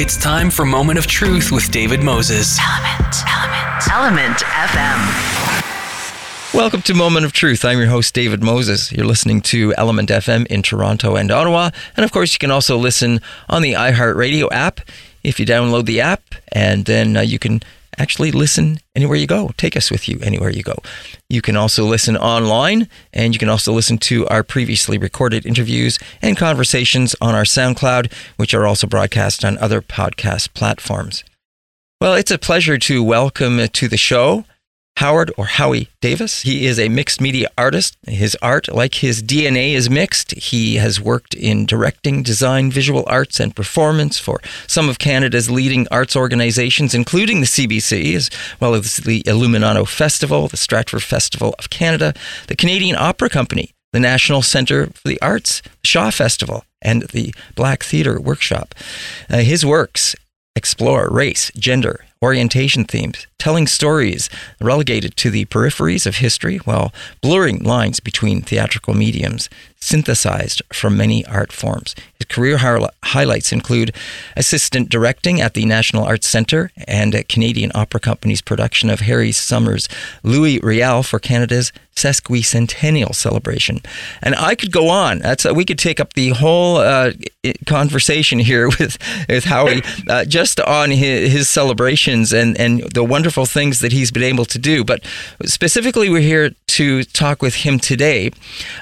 It's time for Moment of Truth with David Moses. Element, Element, Element FM. Welcome to Moment of Truth. I'm your host, David Moses. You're listening to Element FM in Toronto and Ottawa. And of course, you can also listen on the iHeartRadio app if you download the app, and then uh, you can actually listen anywhere you go. Take us with you anywhere you go. You can also listen online, and you can also listen to our previously recorded interviews and conversations on our SoundCloud, which are also broadcast on other podcast platforms. Well, it's a pleasure to welcome to the show Howard or Howie Davis. He is a mixed media artist. His art, like his DNA, is mixed. He has worked in directing, design, visual arts, and performance for some of Canada's leading arts organizations, including the CBC, as well as the Luminato Festival, the Stratford Festival of Canada, the Canadian Opera Company, the National Centre for the Arts, the Shaw Festival, and the Black Theatre Workshop. Uh, his works explore race, gender, orientation themes, telling stories relegated to the peripheries of history while blurring lines between theatrical mediums synthesized from many art forms. His career highlights include assistant directing at the National Arts Centre and at Canadian Opera Company's production of Harry Somers' Louis Riel for Canada's sesquicentennial celebration. And I could go on. That's uh, we could take up the whole uh, conversation here with with Howie uh, just on his, his celebrations and and the wonderful things that he's been able to do. But specifically, we're here to talk with him today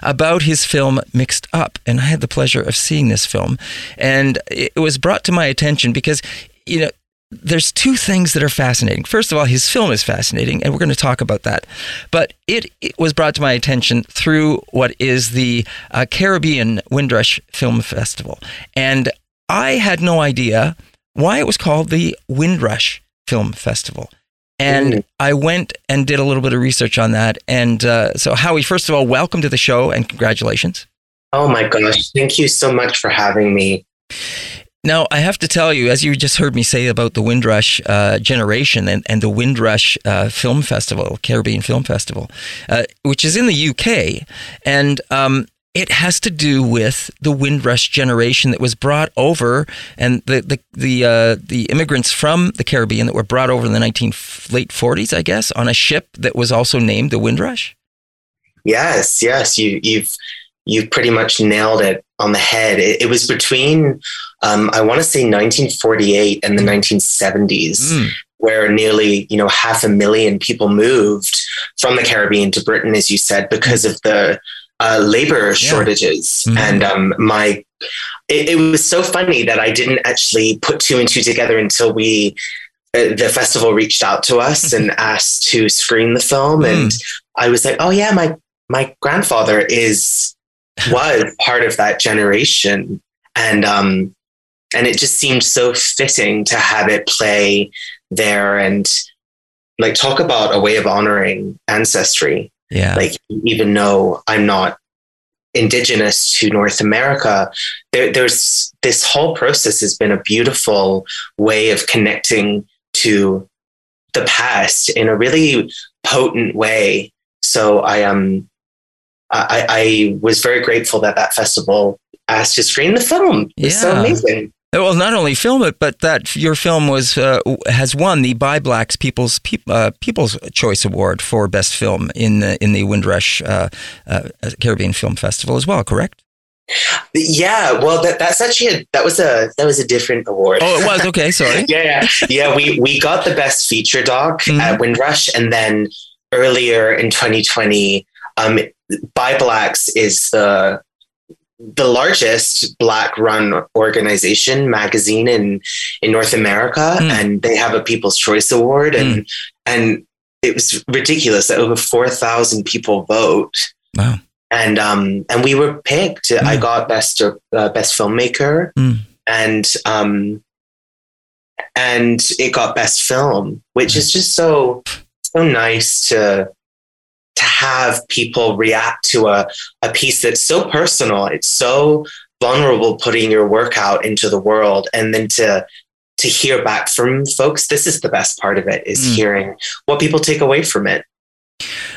about his film Mixed Up, and I had the pleasure of seeing this film, and it was brought to my attention because you know there's two things that are fascinating. First of all, his film is fascinating, and we're going to talk about that. But it, it was brought to my attention through what is the uh, Caribbean Windrush Film Festival. And I had no idea why it was called the Windrush Film Festival. And mm. I went and did a little bit of research on that. And uh, so, Howie, first of all, welcome to the show and congratulations. Oh my gosh. Thank you so much for having me. Now, I have to tell you, as you just heard me say about the Windrush uh, generation and, and the Windrush uh, Film Festival, Caribbean Film Festival, uh, which is in the UK, and um, it has to do with the Windrush generation that was brought over, and the the the, uh, the immigrants from the Caribbean that were brought over in the 19 late 40s, I guess, on a ship that was also named the Windrush. Yes, yes, you you've you pretty much nailed it on the head. It, it was between, um, I want to say 1948 and the 1970s, mm. where nearly, you know, half a million people moved from the Caribbean to Britain, as you said, because of the uh, labor shortages. Mm-hmm. And um, my, it, it, was so funny that I didn't actually put two and two together until we, uh, the festival reached out to us and asked to screen the film. Mm. And I was like, oh yeah, my, my grandfather is was part of that generation. And um, and it just seemed so fitting to have it play there and like talk about a way of honoring ancestry. Yeah. Like even though I'm not indigenous to North America, there, there's this whole process has been a beautiful way of connecting to the past in a really potent way. So I am um, I, I was very grateful that that festival asked to screen the film. It's yeah. so amazing. Well, not only film it, but that your film was uh, has won the Byblacks People's uh, People's Choice Award for Best Film in the in the Windrush uh, uh Caribbean Film Festival as well. Correct? Yeah, well, that, that's actually a, that was a that was a different award. Oh, it was okay. Sorry. yeah, yeah, yeah. We we got the best feature doc mm-hmm. at Windrush, and then earlier in 2020, um, Byblacks is the the largest black run organization magazine in in North America mm. and they have a people's choice award and mm. and it was ridiculous that over 4000 people vote wow and um and we were picked mm. I got best uh, best filmmaker hmm. and um and it got best film which is just so so nice to have people react to a, a piece that's so personal, it's so vulnerable putting your work out into the world and then to to hear back from folks this is the best part of it is mm. hearing what people take away from it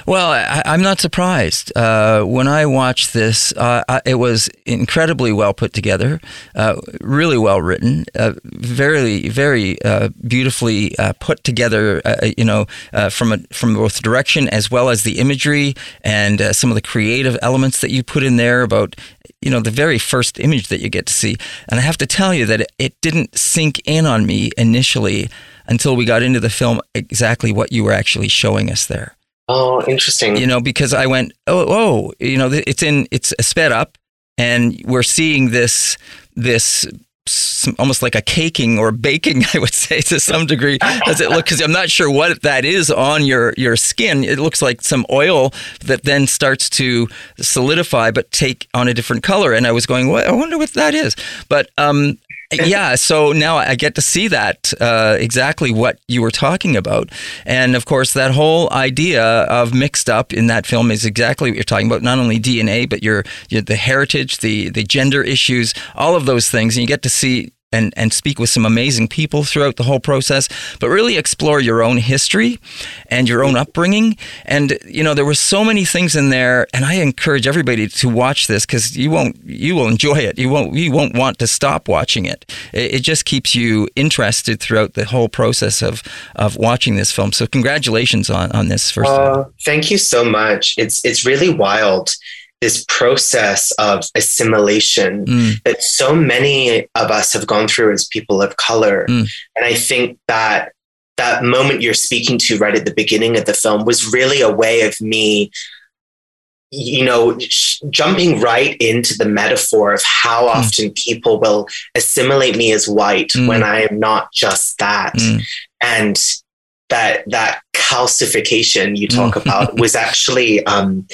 Well, I, am not surprised. Uh, when I watched this, uh, I, it was incredibly well put together, uh, really well written, uh, very, very uh, beautifully uh, put together. you know, from a, from both direction as well as the imagery and some of the creative elements that you put in there about you know, the very first image that you get to see. And I have to tell you that it, it, didn't sink in on me initially until we got into the film exactly what you were actually showing us there. Oh, interesting. You know, because I went, oh, oh, you know, it's in, it's sped up, and we're seeing this, this almost like a caking or baking, I would say to some degree. Does it look? Because I'm not sure what that is on your your skin. It looks like some oil that then starts to solidify, but take on a different color. And I was going, well, I wonder what that is. But um, yeah, so now I get to see that uh, exactly what you were talking about, and of course that whole idea of mixed up in that film is exactly what you're talking about. Not only DNA, but your, your the heritage, the the gender issues, all of those things, and you get to see and, and speak with some amazing people throughout the whole process, but really explore your own history and your own upbringing. And, you know, there were so many things in there. And I encourage everybody to watch this because you won't, you will enjoy it. You won't, you won't want to stop watching it. it. It just keeps you interested throughout the whole process of, of watching this film. So congratulations on, on this first. Uh, thank you so much. It's, it's really wild this process of assimilation mm. that so many of us have gone through as people of color. Mm. And I think that that moment you're speaking to right at the beginning of the film was really a way of me you know sh- jumping right into the metaphor of how mm. often people will assimilate me as white mm. when i am not just that mm. and that that calcification you talk mm. about was actually um,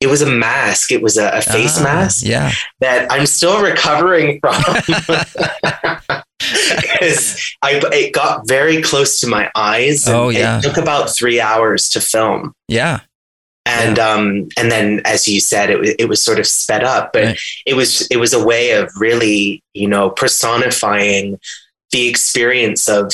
it was a mask. It was a, a face ah, mask. Yeah. That I'm still recovering from. because I it got very close to my eyes. oh yeah. It took about three hours to film. Yeah. And yeah. um and then as you said it it was sort of sped up, but right. it was it was a way of really you know personifying the experience of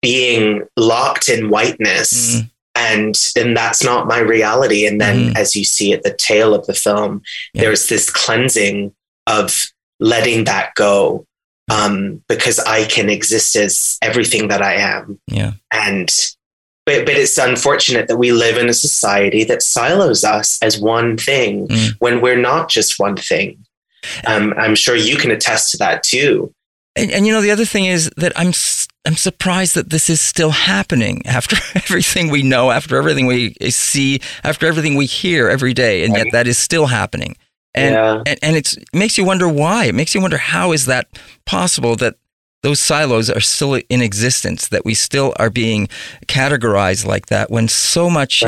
being locked in whiteness. Mm and then that's not my reality and then mm. as you see at the tail of the film yeah. there's this cleansing of letting that go um, because i can exist as everything that i am yeah and but, but it's unfortunate that we live in a society that silos us as one thing mm. when we're not just one thing um, i'm sure you can attest to that too and, and you know the other thing is that i'm I'm surprised that this is still happening after everything we know, after everything we eh, see, after everything we hear every day, and yet that is still happening. And yeah. and, and it makes you wonder why. It makes you wonder how is that possible that those silos are still in existence, that we still are being categorized like that when so much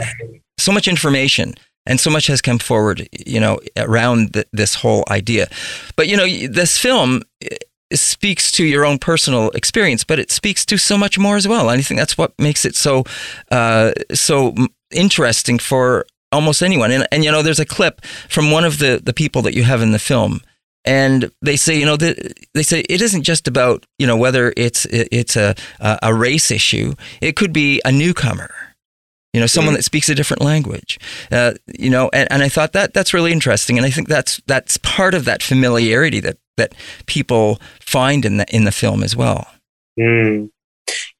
so much information and so much has come forward, you know, around th- this whole idea. But you know, this film eh, speaks to your own personal experience, but it speaks to so much more as well. And I think that's what makes it so uh, so interesting for almost anyone. And, and you know, there's a clip from one of the the people that you have in the film. And they say, you know, the, they say it isn't just about, you know, whether it's it's a a race issue. It could be a newcomer you know, someone mm. that speaks a different language, uh, you know, and, and I thought that that's really interesting. And I think that's, that's part of that familiarity that that people find in the in the film as well. Mm.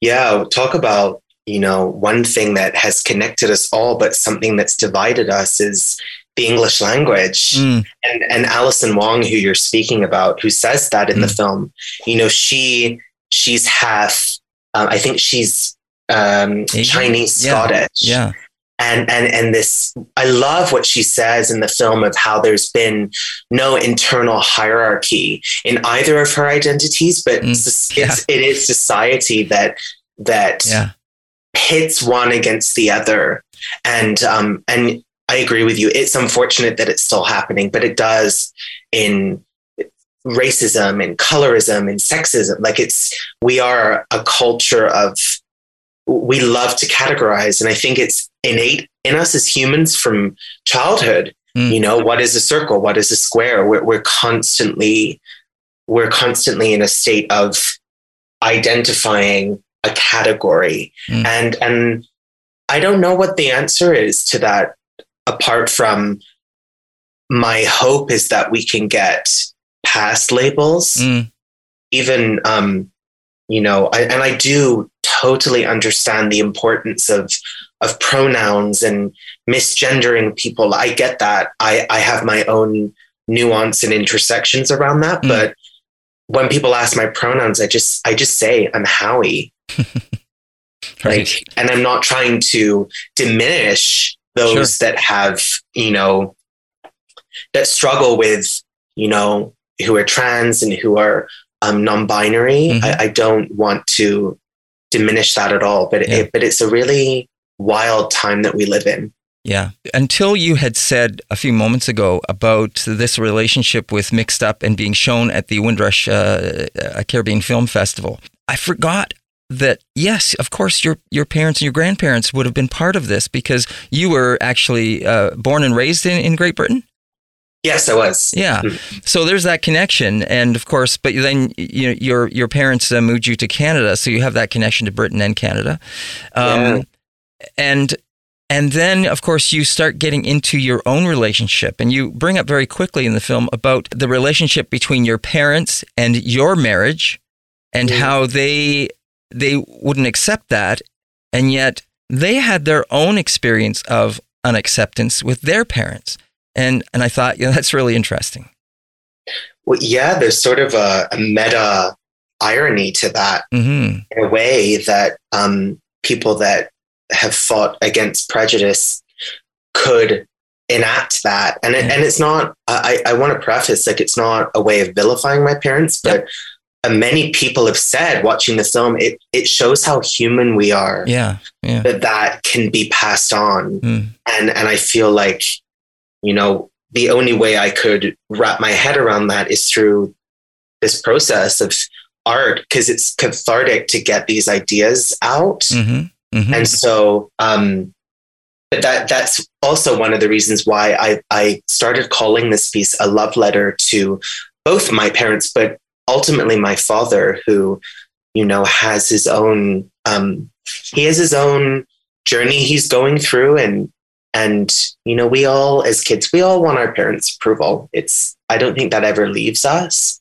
Yeah, talk about you know one thing that has connected us all, but something that's divided us is the English language. Mm. And and Alison Wong, who you're speaking about, who says that in mm. the film, you know, she she's half. Um, I think she's um, Chinese yeah. Scottish. Yeah and and and this i love what she says in the film of how there's been no internal hierarchy in either of her identities but mm, it's, yeah. it's, it is society that that yeah. pits one against the other and um and i agree with you it's unfortunate that it's still happening but it does in racism and colorism and sexism like it's we are a culture of we love to categorize and i think it's innate in us as humans from childhood. Mm. You know, what is a circle? What is a square? We're, we're constantly, we're constantly in a state of identifying a category. Mm. And, and I don't know what the answer is to that apart from my hope is that we can get past labels Mm. even um you know I, and i do totally understand the importance of of pronouns and misgendering people i get that i i have my own nuance and intersections around that Mm. but when people ask my pronouns i just i just say i'm howie Right. like and i'm not trying to diminish those that have you know that struggle with you know who are trans and who are um, non-binary Mhm. I, I don't want to diminish that at all but Yeah. it, but it's a really wild time that we live in Yeah. Until you had said a few moments ago about this relationship with Mixed Up and being shown at the Windrush uh, uh, Caribbean Film Festival, I forgot that yes, of course, your your parents and your grandparents would have been part of this because you were actually uh, born and raised in, in Great Britain. Yes i was Yeah. Mm. So there's that connection, and of course, but then you know, your your parents uh, moved you to Canada, so you have that connection to Britain and Canada, um, Yeah. and and then of course you start getting into your own relationship, and you bring up very quickly in the film about the relationship between your parents and your marriage, and Mm. how they they wouldn't accept that, and yet they had their own experience of unacceptance with their parents. And and I thought, yeah, that's really interesting. well, yeah there's sort of a, a meta irony to that hmm in a way that um, people that have fought against prejudice could enact that. And it, Yeah. and it's not. I, I want to preface like it's not a way of vilifying my parents, but uh, many people have said watching the film it it shows how human we are. Yeah, yeah. That that can be passed on, Mm. and and I feel like you know the only way I could wrap my head around that is through this process of art because it's cathartic to get these ideas out. Hmm hmm and so um but that that's also one of the reasons why I I started calling this piece a love letter to both my parents but ultimately my father who you know has his own um he has his own journey he's going through and and you know we all as kids we all want our parents approval. It's i don't think that ever leaves us.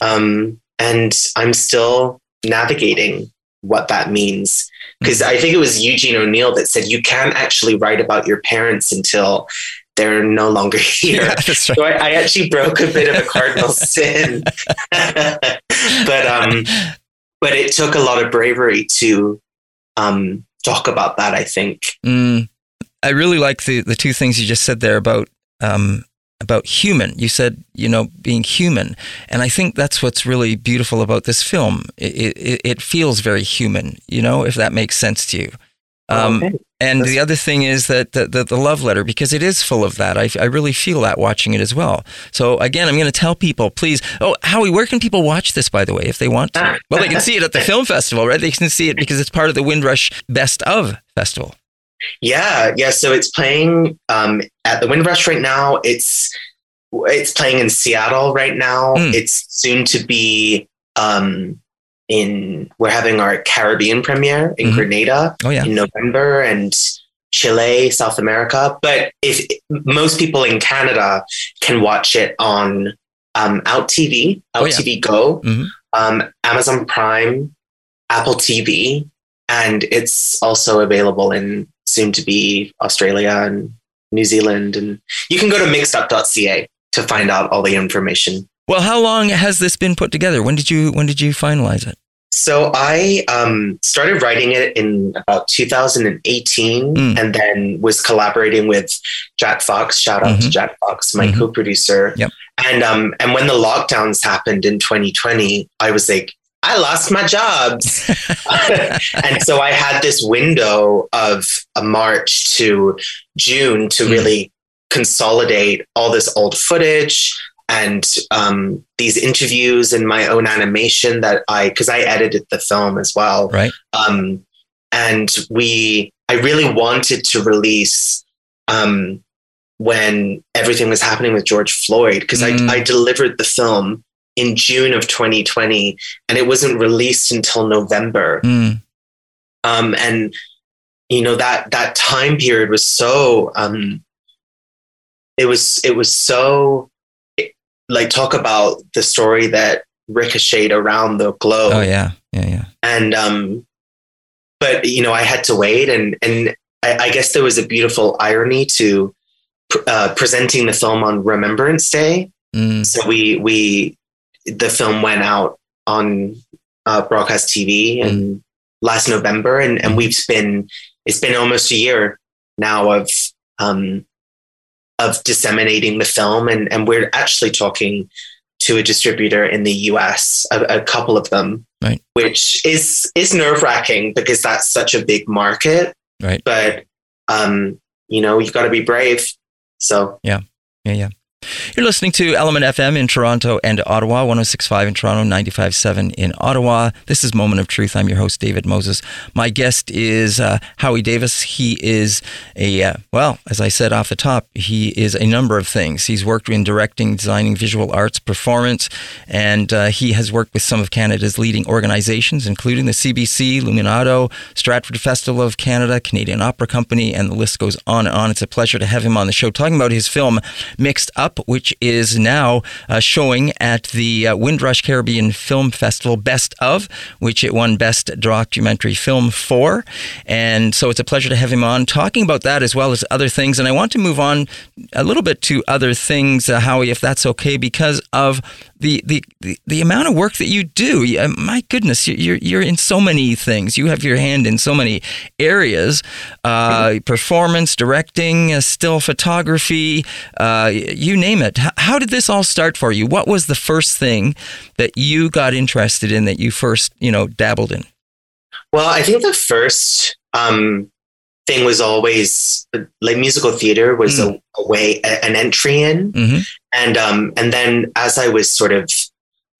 Um and i'm still navigating what that means. Because i think it was eugene o'neill that said you can't actually write about your parents until they're no longer here. Yeah, right. so I, I actually broke a bit of a cardinal sin. But um but it took a lot of bravery to um talk about that i think. Mm, I really like the the two things you just said there about um, about human. You said you know being human, and I think that's what's really beautiful about this film. It it, it feels very human. You know, if that makes sense to you. Um, Okay. And That's- the other thing is that the, the, the love letter, because it is full of that. I, I really feel that watching it as well. So again, I'm going to tell people, please. Oh, Howie, where can people watch this, by the way, if they want to? Well, they can see it at the film festival, right? They can see it because it's part of the Windrush Best of Festival. Yeah, yeah. So it's playing um, at the Windrush right now. It's it's playing in Seattle right now. Mm. It's soon to be um, in. We're having our Caribbean premiere in Mhm. Grenada Oh, yeah. in November and Chile, South America. But if most people in Canada can watch it on um, Out TV, Out Oh, yeah. TV Go, Mhm. um, Amazon Prime, Apple TV, and it's also available in soon to be Australia and New Zealand. And you can go to mixedup.ca to find out all the information. Well, how long has this been put together? When did you when did you finalize it? So I um, started writing it in about 2018 Mm. and then was collaborating with Jack Fox. Shout out to Mhm. Jack Fox, my Mhm. co-producer. Yep. And um, and when the lockdowns happened in 2020, I was like, I lost my jobs. and so I had this window of a March to June to Mm. really consolidate all this old footage and um, these interviews and my own animation that I, because I edited the film as well. Right. Um, and we, I really wanted to release um, when everything was happening with George Floyd, because Mm. I, I delivered the film in June of 2020 and it wasn't released until November. Mm, Um, and you know that that time period was so um it was it was so like talk about the story that ricocheted around the globe. Oh yeah, yeah, yeah. and um but you know i had to wait and and i, I guess there was a beautiful irony to pr- uh, presenting the film on remembrance day. Mm, so we we the film went out on uh, broadcast tv and last november and and we've been it's been almost a year now of um of disseminating the film and and we're actually talking to a distributor in the us a, a couple of them Right. which is is nerve-wracking because that's such a big market Right. but um you know you've got to be brave so yeah, yeah, yeah. You're listening to Element FM in Toronto and Ottawa, 1065 in Toronto, 957 in Ottawa. This is Moment of Truth. I'm your host, David Moses. My guest is uh, Howie Davis. He is a, uh, well, as I said off the top, he is a number of things. He's worked in directing, designing visual arts, performance, and uh, he has worked with some of Canada's leading organizations, including the CBC, Luminato, Stratford Festival of Canada, Canadian Opera Company, and the list goes on and on. It's a pleasure to have him on the show talking about his film Mixed Up, which is now uh, showing at the uh, Windrush Caribbean Film Festival Best of, which it won Best Documentary Film for. And so it's a pleasure to have him on talking about that as well as other things. And I want to move on a little bit to other things, uh, Howie, if that's okay, because of the, the, the, the amount of work that you do. My goodness, you- you're, you're in so many things. You have your hand in so many areas uh, performance, directing, uh, still photography, uh, you name it. How did this all start for you? What was the first thing that you got interested in that you first, you know, dabbled in? Well, I think the first um, thing was always like musical theater was a, a way, a- an entry in, hmm and um, and then as I was sort of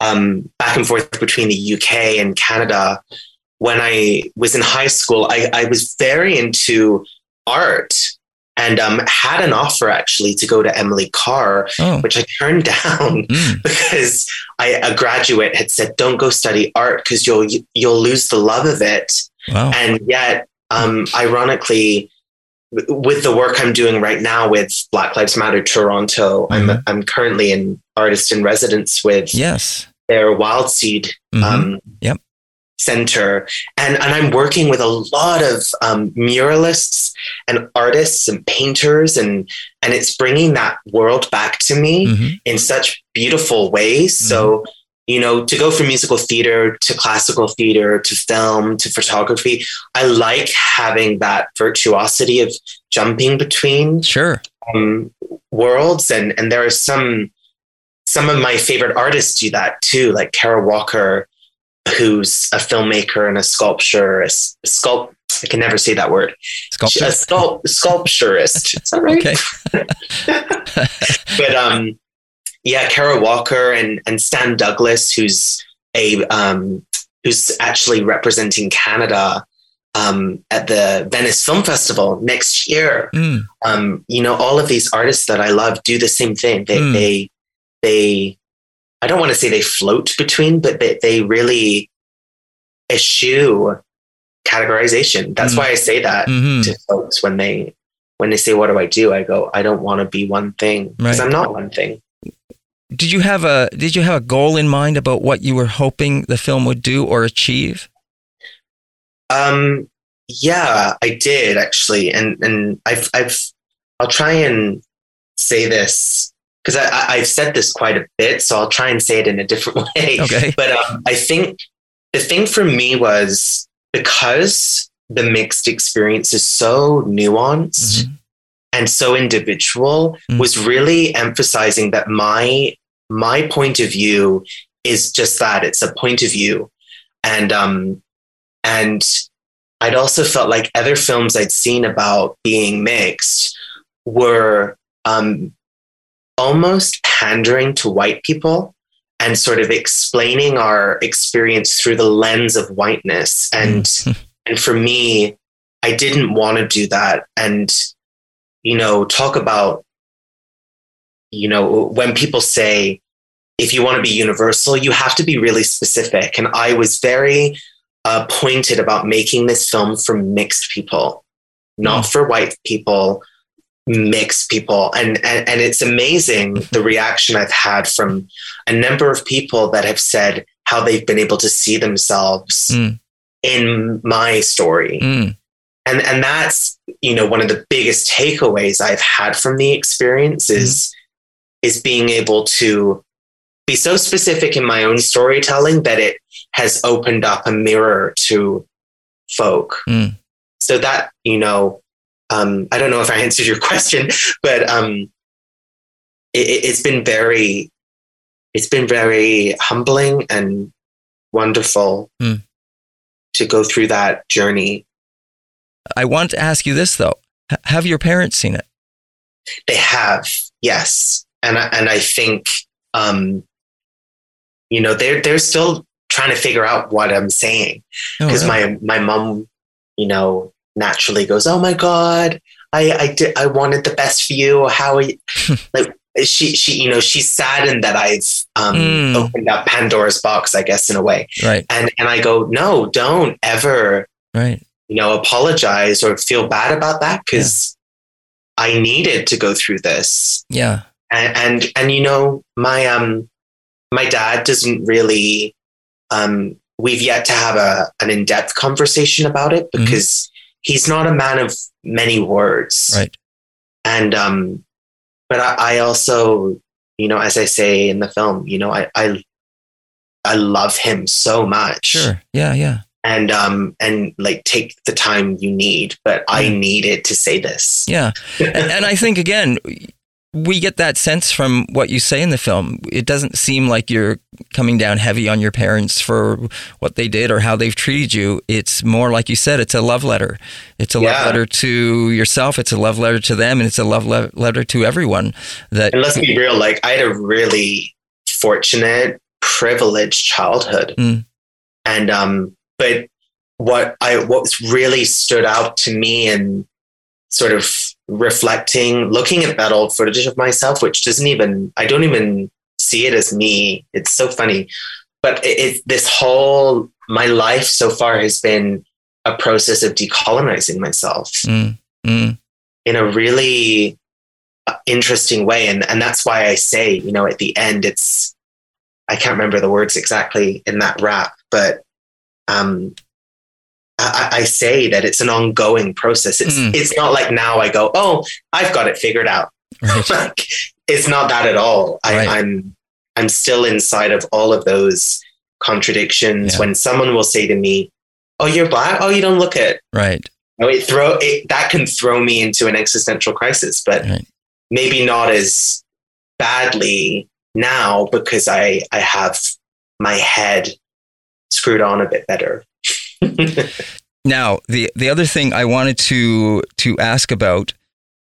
um, back and forth between the UK and Canada, when I was in high school, I, I was very into art and um, had an offer actually to go to Emily Carr, Oh, which I turned down mm. because I, a graduate had said, "Don't go study art because you'll you'll lose the love of it." wow. And yet, um, ironically, with the work I'm doing right now with Black Lives Matter Toronto, I'm Mhm. I'm currently an artist in residence with Yes. their Wildseed Mhm. um, Yep. center, and and I'm working with a lot of um, muralists and artists and painters, and and it's bringing that world back to me Mhm. in such beautiful ways. So, you know, to go from musical theater to classical theater to film to photography, I like having that virtuosity of jumping between Sure. um, worlds, and and there are some some of my favorite artists do that too, like Kara Walker, who's a filmmaker and a sculpture, a, a sculpt. I can never say that word. Sculpture. A sculpt, sculpturist. Is that right? Okay. but um, yeah, Kara Walker and and Stan Douglas, who's a um, who's actually representing Canada um, at the Venice Film Festival next year. Mm. Um, you know, all of these artists that I love do the same thing. They Mm. they they. I don't want to say they float between, but they, they really eschew categorization. That's Mm. why I say that hmm to folks when they when they say what do i do i go i don't want to be one thing because Right. i'm not one thing Did you have a Did you have a goal in mind about what you were hoping the film would do or achieve? um yeah i did actually and and i've i've i'll try and say this because I, I i've said this quite a bit so i'll try and say it in a different way Okay. but um, i think the thing for me was because the mixed experience is so nuanced Mhm. and so individual Mm. was really emphasizing that my my point of view is just that it's a point of view and um and i'd also felt like other films i'd seen about being mixed were um almost pandering to white people and sort of explaining our experience through the lens of whiteness and Mm. and for me i didn't want to do that and you know talk about you know when people say if you want to be universal you have to be really specific and i was very uh, pointed about making this film for mixed people not for white people, mixed people. And, and, and it's amazing the reaction I've had from a number of people that have said how they've been able to see themselves Mm. in my story. Mm. And, and that's, you know, one of the biggest takeaways I've had from the experience is, is being able to be so specific in my own storytelling that it has opened up a mirror to folk. Mm. So that, you know, um, I don't know if I answered your question, but um, it, it's been very, it's been very humbling and wonderful Mm. to go through that journey. I want to ask you this though: Have your parents seen it? They have, yes, and I, and I think, um, you know, they're they're still trying to figure out what I'm saying. Oh, because really? my my mom, you know, naturally goes, "Oh my god, I I did I wanted the best for you. How are you? like she she you know she's saddened that I've um, Mm. opened up Pandora's box, I guess in a way, right, and and I go, no, don't ever right, you know apologize or feel bad about that because I needed to go through this yeah, and and, and you know my um my dad doesn't really um we've yet to have a an in-depth conversation about it Mhm. because he's not a man of many words right, and um but I, I also you know as i say in the film you know i i i love him so much sure, yeah, yeah. and um and like take the time you need but i needed to say this Yeah. and, and I think again, we get that sense from what you say in the film. It doesn't seem like you're coming down heavy on your parents for what they did or how they've treated you. It's more like you said, it's a love letter. It's a love letter to yourself. It's a love letter to them, and it's a love le- letter to everyone. That And let's be real, like I had a really fortunate, privileged childhood. Mm. And um, but what I what really stood out to me and sort of reflecting, looking at that old footage of myself, which doesn't even I don't even see it as me. It's so funny. But it, it this whole my life so far has been a process of decolonizing myself Mm, mm, in a really uh, interesting way and and that's why I say you know at the end it's I can't remember the words exactly in that rap but um I, I say that it's an ongoing process it's Mm. it's not like now I go oh I've got it figured out right. like it's not that at all I, Right. I'm I'm still inside of all of those contradictions Yeah. when someone will say to me oh you're black oh you don't look it right. no, it throw it, that can throw me into an existential crisis, but Right. maybe not as badly now because I I have my head screwed on a bit better. Now, the the other thing I wanted to to ask about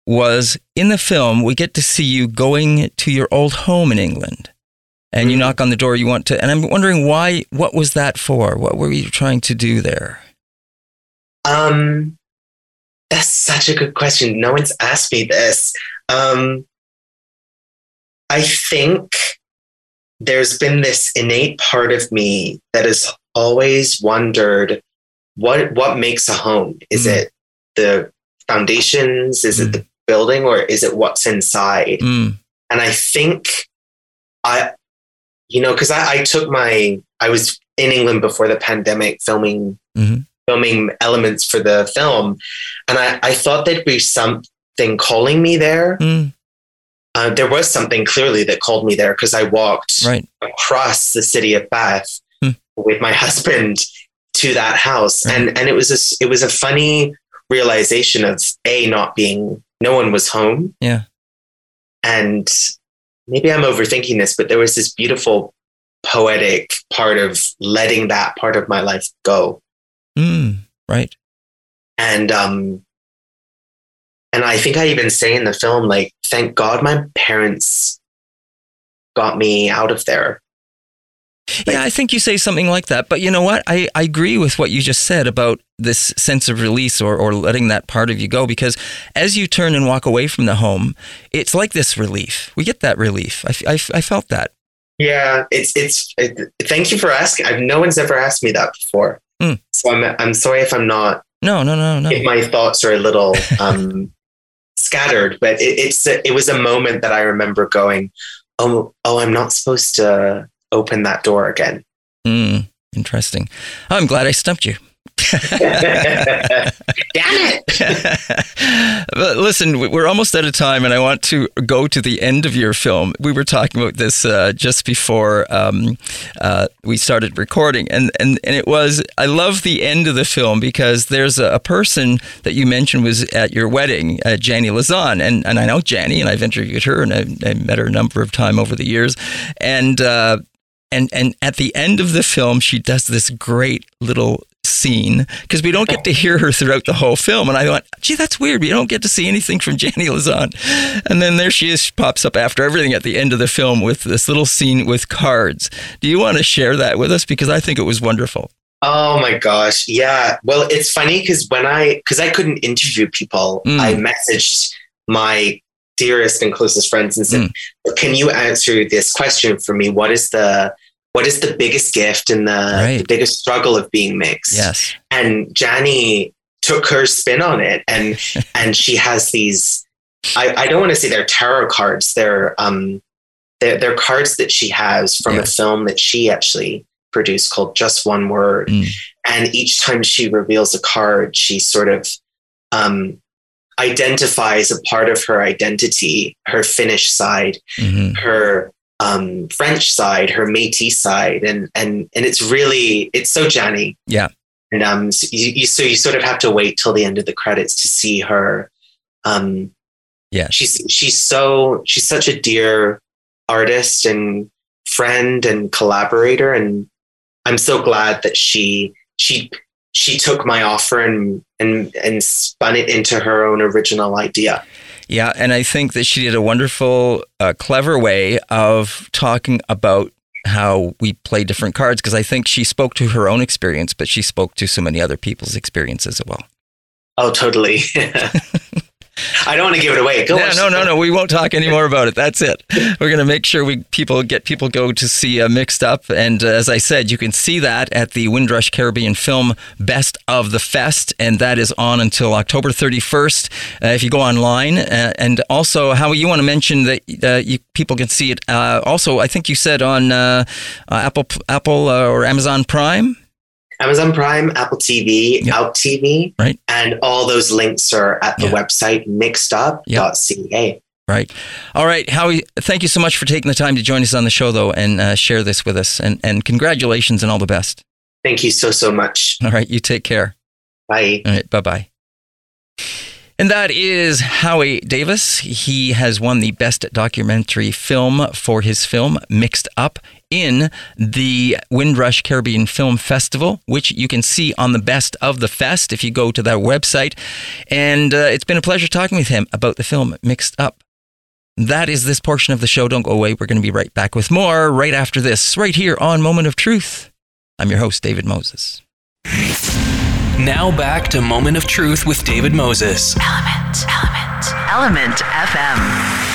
was in the film we get to see you going to your old home in England. And you Mhm. knock on the door you want to and I'm wondering why what was that for? What were you trying to do there? Um, that's such a good question. No one's asked me this. Um, I think there's been this innate part of me that has always wondered what what makes a home. Is Mm. it the foundations? Is Mm. it the building, or is it what's inside? Mm, And I think I, you know, because I, I took my I was in England before the pandemic filming Mhm. filming elements for the film, and I, I thought there'd be something calling me there. mm, Uh, there was something clearly that called me there because I walked right. across the city of Bath. With my husband to that house, Right. and and it was a it was a funny realization of a not being no one was home, Yeah. and maybe I'm overthinking this, but there was this beautiful poetic part of letting that part of my life go, Mm, right. and um, and I think I even say in the film like, thank God my parents got me out of there. Yeah, I think you say something like that. But you know what? I, I agree with what you just said about this sense of release or, or letting that part of you go because as you turn and walk away from the home, it's like this relief. We get that relief. I I felt that. Yeah, it's it's. It, thank you for asking. I've no one's ever asked me that before, Mm. so I'm I'm sorry if I'm not No, no, no, no. if my thoughts are a little um, scattered. But it, it's a, it was a moment that I remember going, oh, oh, I'm not supposed to open that door again. Mm, interesting. I'm glad I stumped you. Damn it! but listen, we- we're almost out of time, and I want to go to the end of your film. We were talking about this uh, just before um, uh, we started recording, and, and and it was I love the end of the film because there's a, a person that you mentioned was at your wedding, uh, Jani Lauzon, and and I know Jani, and I've interviewed her, and I've, I've met her a number of times over the years, and. And and at the end of the film she does this great little scene because we don't get to hear her throughout the whole film and i thought gee that's weird we don't get to see anything from Jani Lauzon and then there she is she pops up after everything at the end of the film with this little scene with cards do you want to share that with us because i think it was wonderful Oh my gosh. Yeah. Well, it's funny because when I, because I couldn't interview people, Mm. I messaged my dearest and closest friends and said, can you answer this question for me? What is the, what is the biggest gift and the, Right. the biggest struggle of being mixed? yes And Jani took her spin on it and, and she has these, I, I don't want to say they're tarot cards. They're, um, they're, they're cards that she has from Yeah. a film that she actually produced called Just One Word Mm. and each time she reveals a card she sort of um, identifies a part of her identity her finnish side hmm her um, french side her métis side and and and it's really it's so Jani Yeah. and um so you, you so you sort of have to wait till the end of the credits to see her um Yeah. she's she's so she's such a dear artist and friend and collaborator and i'm so glad that she she she took my offer and and and spun it into her own original idea Yeah, and I think that she did a wonderful, uh, clever way of talking about how we play different cards because I think she spoke to her own experience, but she spoke to so many other people's experiences as well. oh totally i don't want to give it away go watch no, no, no. We won't talk anymore about it. That's it. We're going to make sure we people get people go to see uh, Mixed Up, and uh, as I said, you can see that at the Windrush Caribbean Film Best of the Fest, and that is on until October 31st. Uh, if you go online, uh, and also how you want to mention that uh, you people can see it. Uh, also, I think you said on uh, uh, Apple Apple uh, or Amazon Prime. Amazon prime apple tv Yep. out tv Right. and all those links are at the Yeah. website mixedup.ca Right. All right, Howie, thank you so much for taking the time to join us on the show, though, and uh, share this with us. And, and congratulations and all the best. thank you so so much All right, you take care. bye All right, bye bye. And that is Howie Davis. He has won the Best Documentary Film for his film Mixed Up in the Windrush Caribbean Film Festival, which you can see on the Best of the Fest if you go to that website. And uh, it's been a pleasure talking with him about the film Mixed Up. That is this portion of the show. Don't go away. We're going to be right back with more right after this, right here on Moment of Truth. I'm your host, David Moses. Now back to Moment of Truth with David Moses. Element. Element. Element FM.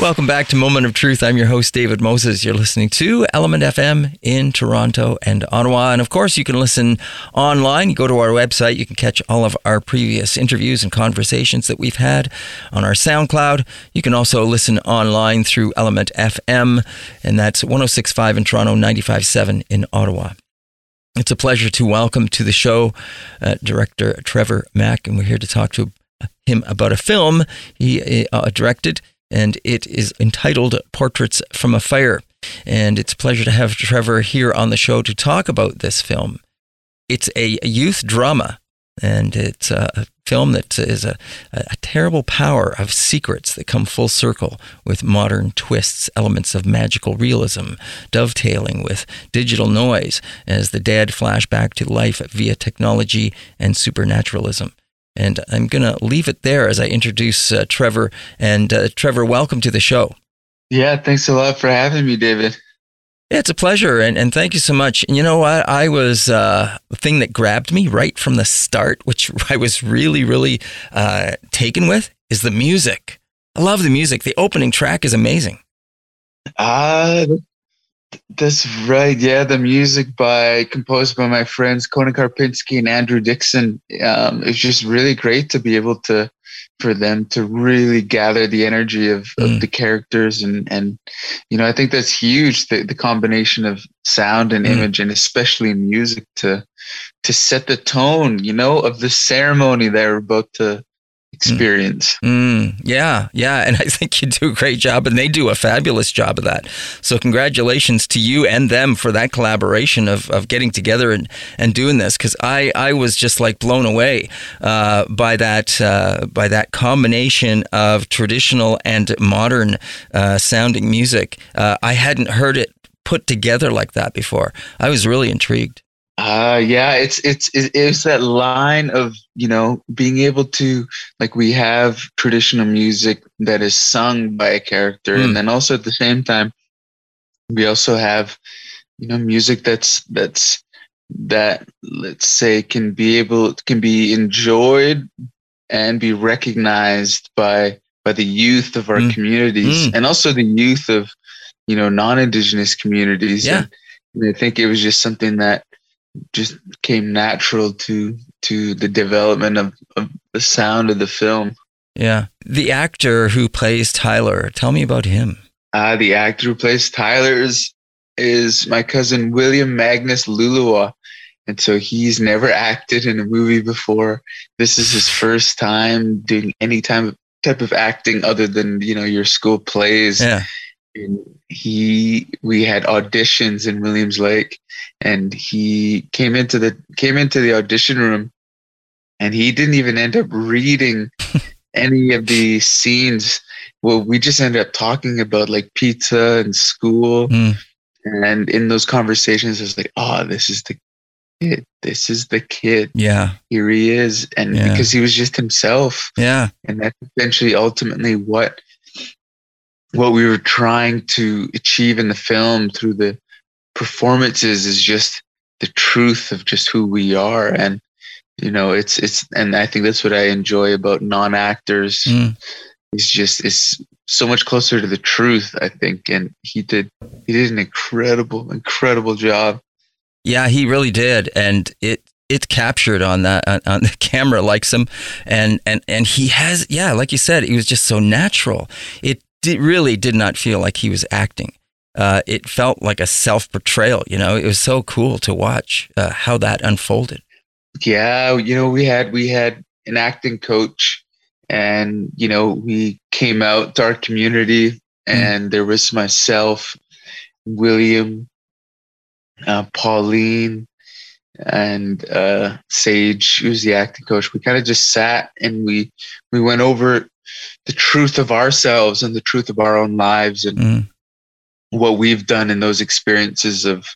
Welcome back to Moment of Truth. I'm your host, David Moses. You're listening to Element FM in Toronto and Ottawa. And of course, you can listen online. You go to our website, you can catch all of our previous interviews and conversations that we've had on our SoundCloud. You can also listen online through Element FM, and that's 1065 in Toronto, 957 in Ottawa. It's a pleasure to welcome to the show uh, director Trevor Mack, and we're here to talk to him about a film he uh, directed, and it is entitled Portraits from a Fire. And it's a pleasure to have Trevor here on the show to talk about this film. It's a youth drama, and it's a film that is a, a terrible power of secrets that come full circle with modern twists, elements of magical realism, dovetailing with digital noise as the dead flashback to life via technology and supernaturalism. And I'm going to leave it there as I introduce uh, Trevor. And uh, Trevor, welcome to the show. Yeah, thanks a lot for having me, David. Yeah, it's a pleasure, and, and thank you so much. And you know what? I was uh, the thing that grabbed me right from the start, which I was really, really uh, taken with, is the music. I love the music. The opening track is amazing. Uh, That's right. Yeah, the music by composed by my friends Conan Karpinski and Andrew Dixon. Um, it's just really great to be able to for them to really gather the energy of, mm. of the characters and and you know I think that's huge the, the combination of sound and mm. image and especially music to to set the tone you know of the ceremony they're about to experience. Mm, yeah, yeah. And I think you do a great job, and they do a fabulous job of that. So, congratulations to you and them for that collaboration of, of getting together and, and doing this. Because I, I was just like blown away uh, by that uh, by that combination of traditional and modern uh, sounding music. Uh, I hadn't heard it put together like that before. I was really intrigued. Uh, yeah, it's it's it's that line of you know being able to like we have traditional music that is sung by a character, mm. and then also at the same time, we also have you know music that's that's that let's say can be able can be enjoyed and be recognized by by the youth of our mm. communities mm. and also the youth of you know non-indigenous communities. Yeah. And I think it was just something that just came natural to to the development of, of the sound of the film. Yeah. The actor who plays Tyler, tell me about him. Uh, the actor who plays Tyler is, is my cousin William Magnus Lulua. And so he's never acted in a movie before. This is his first time doing any time type of acting other than, you know, your school plays. Yeah. And he we had auditions in Williams Lake and he came into the came into the audition room and he didn't even end up reading any of the scenes. Well we just ended up talking about like pizza and school. Mm. and in those conversations it's like oh this is the kid. This is the kid. Yeah. Here he is. And yeah. because he was just himself. Yeah. And that's essentially ultimately what what we were trying to achieve in the film through the performances is just the truth of just who we are. And you know it's it's and i think that's what i enjoy about non-actors mm. it's just it's so much closer to the truth i think. And he did he did an incredible incredible job. Yeah he really did. And it it's captured on that on, on, the camera like some and and and he has yeah like you said he was just so natural. It did, really did not feel like he was acting uh, it felt like a self portrayal. You know, it was so cool to watch uh, how that unfolded. Yeah, you know, we had we had an acting coach, and you know, we came out to our community, mm. and there was myself, William, uh, Pauline, and uh, Sage, who's the acting coach. We kind of just sat and we we went over the truth of ourselves and the truth of our own lives and. Mm what we've done in those experiences of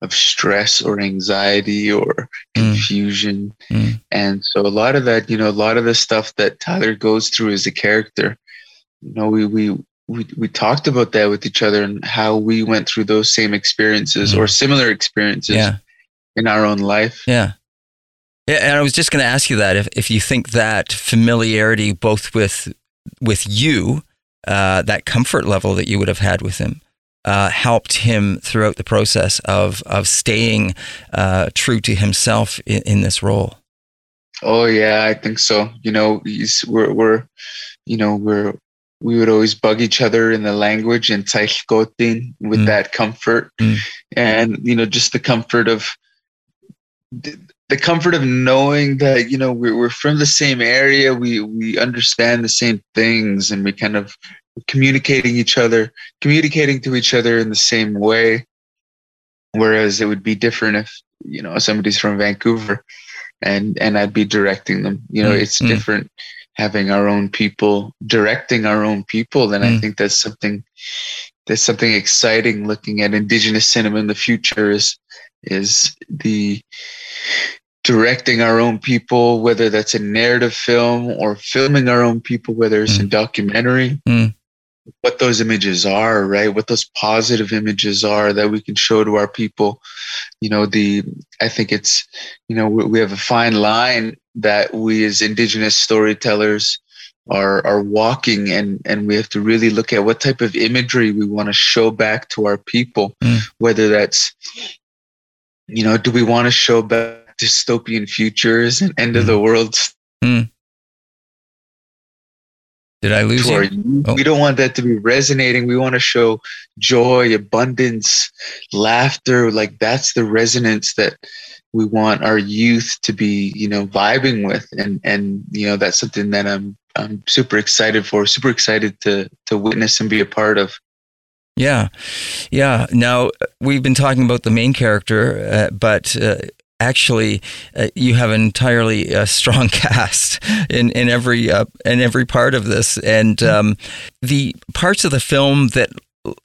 of stress or anxiety or mm. confusion. Mm. And so a lot of that, you know, a lot of the stuff that Tyler goes through as a character, you know, we we we, we talked about that with each other and how we went through those same experiences mm. or similar experiences yeah. in our own life. Yeah. Yeah, and I was just going to ask you that if, if you think that familiarity both with with you, uh, that comfort level that you would have had with him, uh, helped him throughout the process of of staying uh, true to himself in, in, this role? Oh yeah, I think so. You know, he's we're we're you know we're we would always bug each other in the language and Tsilhqot'in with mm. that comfort, mm. and you know just the comfort of the comfort of knowing that you know we're, we're from the same area we we understand the same things and we kind of communicating each other, communicating to each other in the same way. Whereas it would be different if, you know, somebody's from Vancouver and, and I'd be directing them. You know, mm, it's mm. different having our own people directing our own people. And mm. I think that's something that's something exciting looking at indigenous cinema in the future is is the directing our own people, whether that's a narrative film or filming our own people, whether it's mm. a documentary. Mm what those images are, right? What those positive images are that we can show to our people. You know, the I think it's you know we, we have a fine line that we as indigenous storytellers are are walking and and we have to really look at what type of imagery we want to show back to our people mm. whether that's you know do we want to show back dystopian futures and end mm. of the world mm. did i lose you? Oh. we don't want that to be resonating we want to show joy abundance laughter like that's the resonance that we want our youth to be you know vibing with and and you know that's something that i'm I'm super excited for, super excited to to witness and be a part of. Yeah, yeah. Now we've been talking about the main character, uh, but uh, actually, uh, you have an entirely uh, strong cast in in every uh, in every part of this, and um, the parts of the film that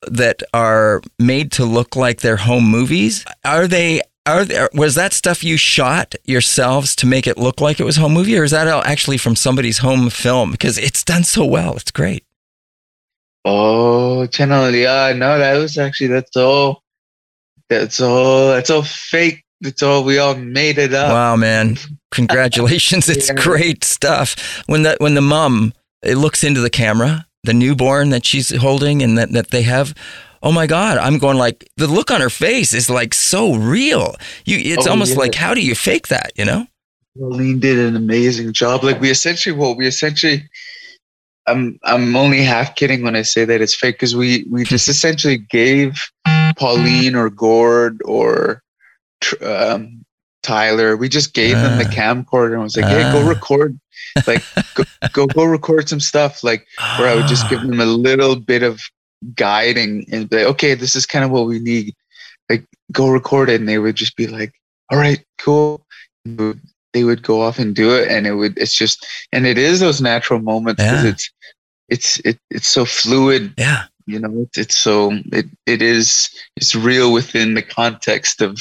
that are made to look like they're home movies are they are there was that stuff you shot yourselves to make it look like it was home movie or is that actually from somebody's home film? Because it's done so well. It's great oh channel yeah no that was actually that's all that's all that's all fake. That's all we all made it up. Wow man. Congratulations. It's yeah. great stuff. When the when the mom it looks into the camera the newborn that she's holding and that, that they have oh my god i'm going like the look on her face is like so real. You it's oh, almost yeah. like how do you fake that you know? Pauline did an amazing job. Like we essentially well we essentially i'm i'm only half kidding when i say that it's fake because we we just essentially gave pauline or gord or um, tyler we just gave uh, them the ah. camcorder and was like uh, hey go ah. record like go, go go record some stuff like where i would just give them a little bit of guiding and be like, okay, this is kind of what we need. Like, go record it. And they would just be like, all right, cool. They would go off and do it. And it would, it's just, and it is those natural moments because yeah. it's, it's, it, it's so fluid. Yeah you know it's, it's so it, it is it's real within the context of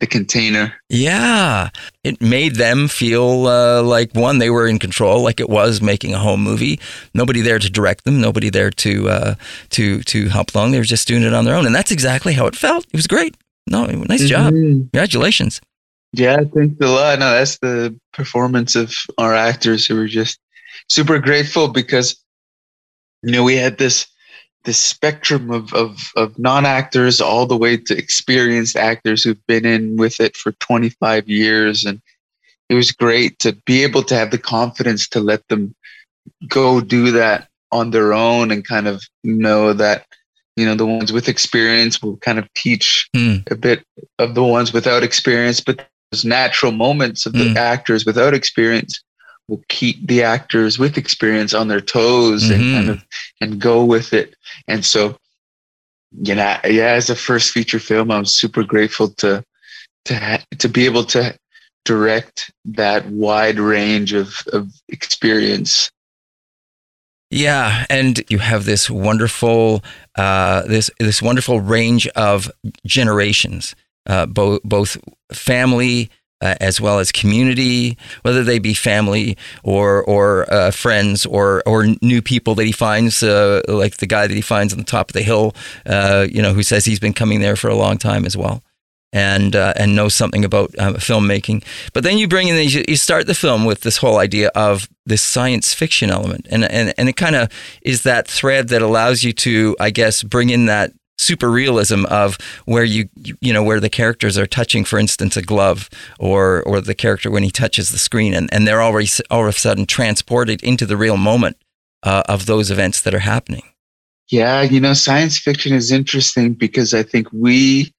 the container yeah it made them feel uh, like one they were in control like it was making a home movie nobody there to direct them nobody there to uh, to to help along they were just doing it on their own and that's exactly how it felt it was great no nice job mm-hmm. congratulations yeah thanks a lot. No that's the performance of our actors who were just super grateful because you know we had this this spectrum of, of, of non-actors all the way to experienced actors who've been in with it for 25 years. And it was great to be able to have the confidence to let them go do that on their own and kind of know that you know the ones with experience will kind of teach mm. a bit of the ones without experience. But those natural moments of the mm. actors without experience will keep the actors with experience on their toes mm-hmm. and kind of and go with it. And so, you know, yeah, as a first feature film, I'm super grateful to to ha- to be able to direct that wide range of of experience. Yeah, and you have this wonderful uh, this this wonderful range of generations, uh, both both family uh, as well as community, whether they be family or or uh, friends or or new people that he finds, uh, like the guy that he finds on the top of the hill, uh, you know, who says he's been coming there for a long time as well. And uh, and knows something about uh, filmmaking, but then you bring in you start the film with this whole idea of this science fiction element, and and and it kind of is that thread that allows you to, I guess, bring in that super realism of where you you know where the characters are touching for instance a glove or or the character when he touches the screen. And, and they're already all of a sudden transported into the real moment uh, of those events that are happening. Yeah you know science fiction is interesting because i think we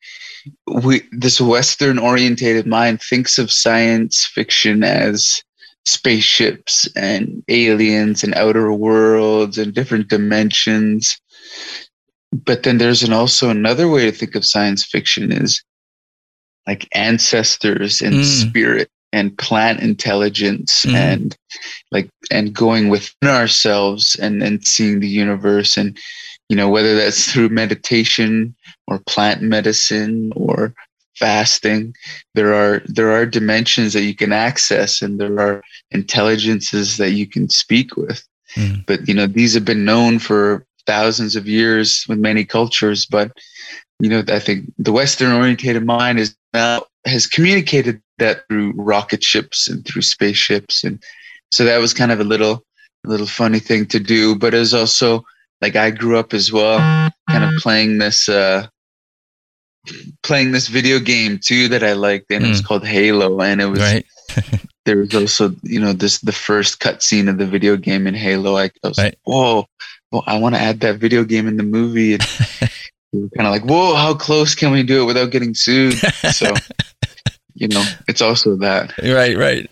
we this western orientated mind thinks of science fiction as spaceships and aliens and outer worlds and different dimensions but then there's an also another way to think of science fiction is like ancestors and mm. spirit and plant intelligence mm. and like and going within ourselves and and seeing the universe and you know whether that's through meditation or plant medicine or fasting there are there are dimensions that you can access and there are intelligences that you can speak with mm. but you know these have been known for thousands of years with many cultures. But you know, I think the Western orientated mind is now has communicated that through rocket ships and through spaceships, and so that was kind of a little a little funny thing to do, but it was also like I grew up as well, kind of playing this uh playing this video game too that I liked, and mm. it was mm. called Halo, and it was right. there was also you know this the first cutscene of the video game in Halo. I, I was right. like, whoa, well, I want to add that video game in the movie. And we were kind of like, whoa, how close can we do it without getting sued? So you know, it's also that. Right, right.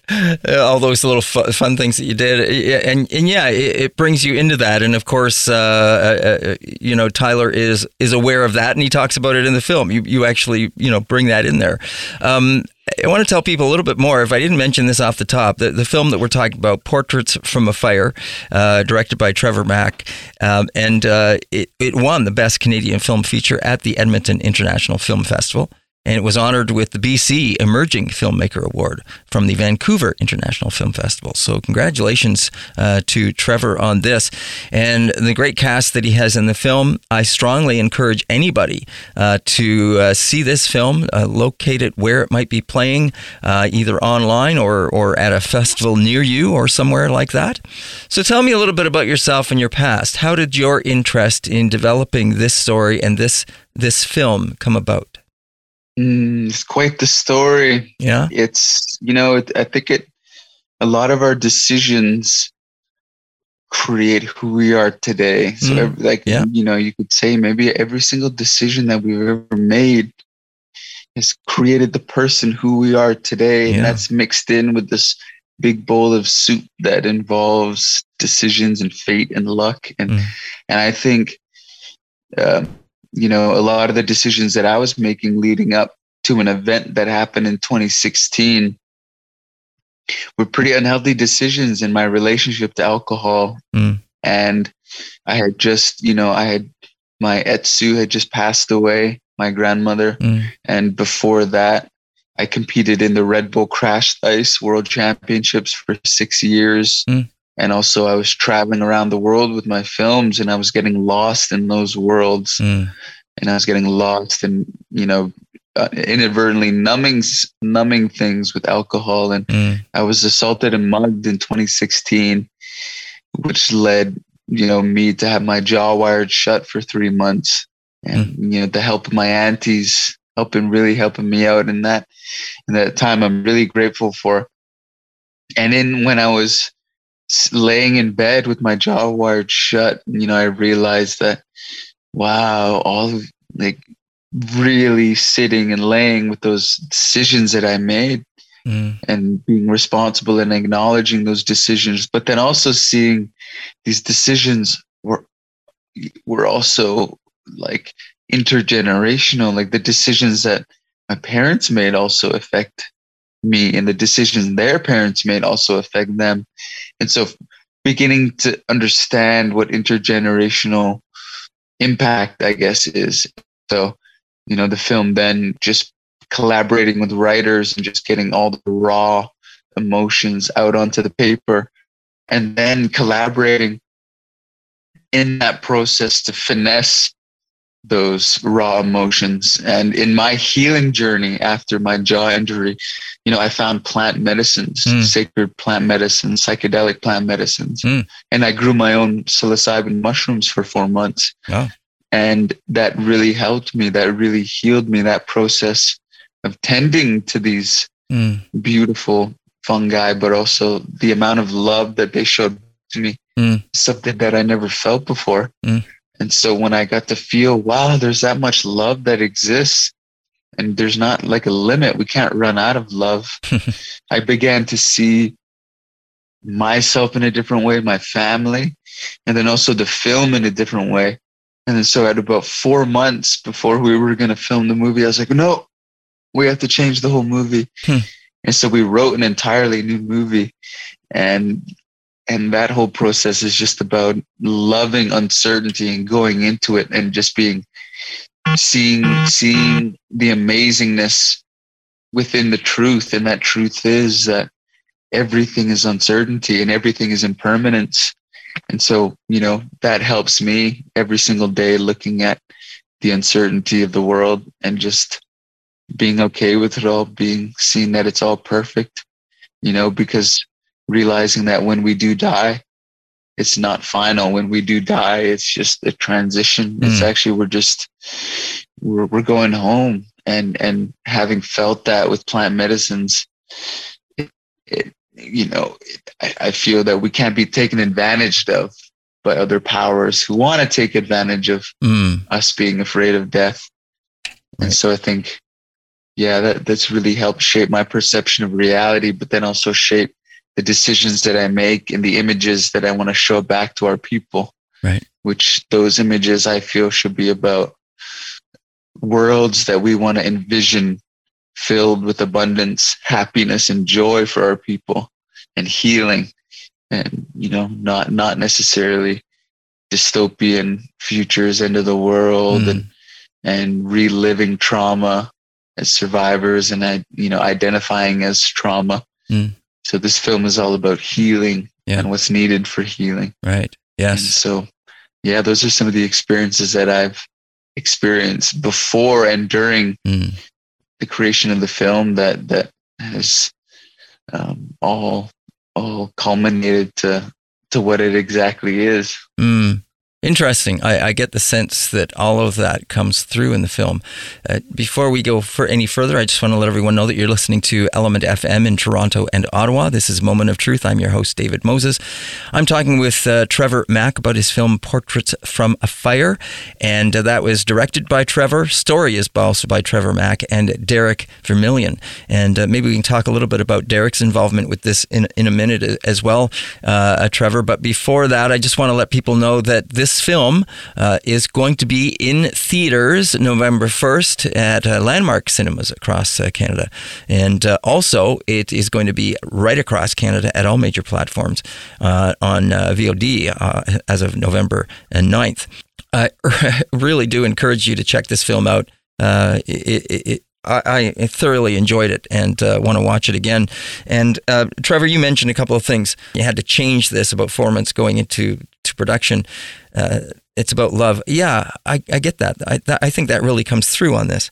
Uh, all those little fu- fun things that you did, and and yeah, it, it brings you into that. And of course, uh, uh, uh, you know, Tyler is is aware of that, and he talks about it in the film. You you actually you know bring that in there. Um, I want to tell people a little bit more. If I didn't mention this off the top, the, the film that we're talking about, Portraits from a Fire, uh, directed by Trevor Mack, um, and uh, it, it won the Best Canadian Film Feature at the Edmonton International Film Festival and it was honored with the BC Emerging Filmmaker Award from the Vancouver International Film Festival. So, congratulations uh, to Trevor on this and the great cast that he has in the film. I strongly encourage anybody uh, to uh, see this film, uh, locate it where it might be playing, uh, either online or, or at a festival near you or somewhere like that. So, tell me a little bit about yourself and your past. How did your interest in developing this story and this this film come about? Mm, it's quite the story. Yeah. It's, you know, it, I think it, a lot of our decisions create who we are today. So, mm. every, like, yeah. you know, you could say maybe every single decision that we've ever made has created the person who we are today. Yeah. And that's mixed in with this big bowl of soup that involves decisions and fate and luck. And, mm. and I think, uh, you know, a lot of the decisions that I was making leading up to an event that happened in 2016 were pretty unhealthy decisions in my relationship to alcohol. Mm. And I had just, you know, I had my Etsu had just passed away, my grandmother. Mm. And before that, I competed in the Red Bull Crash Ice World Championships for six years. Mm and also I was traveling around the world with my films and I was getting lost in those worlds mm. and I was getting lost and you know uh, inadvertently numbing numbing things with alcohol and mm. I was assaulted and mugged in 2016 which led you know me to have my jaw wired shut for 3 months and mm. you know the help of my aunties helping really helping me out in that in that time I'm really grateful for and then when I was laying in bed with my jaw wired shut, you know, I realized that, wow, all of, like really sitting and laying with those decisions that I made mm. and being responsible and acknowledging those decisions, but then also seeing these decisions were were also like intergenerational, like the decisions that my parents made also affect me and the decisions their parents made also affect them. And so beginning to understand what intergenerational impact, I guess, is. So, you know, the film then just collaborating with writers and just getting all the raw emotions out onto the paper and then collaborating in that process to finesse those raw emotions. And in my healing journey after my jaw injury, you know, I found plant medicines, mm. sacred plant medicines, psychedelic plant medicines. Mm. And I grew my own psilocybin mushrooms for four months. Oh. And that really helped me. That really healed me. That process of tending to these mm. beautiful fungi, but also the amount of love that they showed to me, mm. something that I never felt before. And so when I got to feel, wow, there's that much love that exists and there's not like a limit. We can't run out of love. I began to see myself in a different way, my family, and then also the film in a different way. And then so at about four months before we were going to film the movie, I was like, no, we have to change the whole movie. Hmm. And so we wrote an entirely new movie. And and that whole process is just about loving uncertainty and going into it and just being seeing seeing the amazingness within the truth. And that truth is that everything is uncertainty and everything is impermanence and so you know that helps me every single day looking at the uncertainty of the world and just being okay with it all being seeing that it's all perfect you know because realizing that when we do die, it's not final. When we do die, it's just a transition. Mm. It's actually we're just we're we're going home, and and having felt that with plant medicines, it, it you know, it, I, I feel that we can't be taken advantage of by other powers who want to take advantage of mm. us being afraid of death. Right. And so I think, yeah, that, that's really helped shape my perception of reality, but then also shape the decisions that I make and the images that I want to show back to our people. Right. Which those images I feel should be about worlds that we want to envision filled with abundance, happiness, and joy for our people and healing and you know not not necessarily dystopian futures into the world mm. and and reliving trauma as survivors and I you know identifying as trauma mm. So this film is all about healing yeah. and what's needed for healing right yes and so yeah those are some of the experiences that i've experienced before and during mm. the creation of the film that that has um, all all culminated to to what it exactly is. Mm. Interesting. I, I, get the sense that all of that comes through in the film. Uh, before we go for any further, I just want to let everyone know that you're listening to Element FM in Toronto and Ottawa. This is Moment of Truth. I'm your host, David Moses. I'm talking with uh, Trevor Mack about his film Portraits from a Fire, and uh, that was directed by Trevor. Story is also by Trevor Mack and Derek Vermillion. And uh, maybe we can talk a little bit about Derek's involvement with this in, in a minute as well, uh, Trevor. But before that, I just want to let people know that this this film uh, is going to be in theaters November 1st at uh, Landmark Cinemas across uh, Canada. And uh, also, it is going to be right across Canada at all major platforms uh, on uh, VOD as of November 9th. I really do encourage you to check this film out. It, it, it, I, I, thoroughly enjoyed it and uh, want to watch it again. And uh, Trevor, you mentioned a couple of things. You had to change this about four months going into to production. Uh, it's about love. Yeah, I, I get that. I, I think that really comes through on this.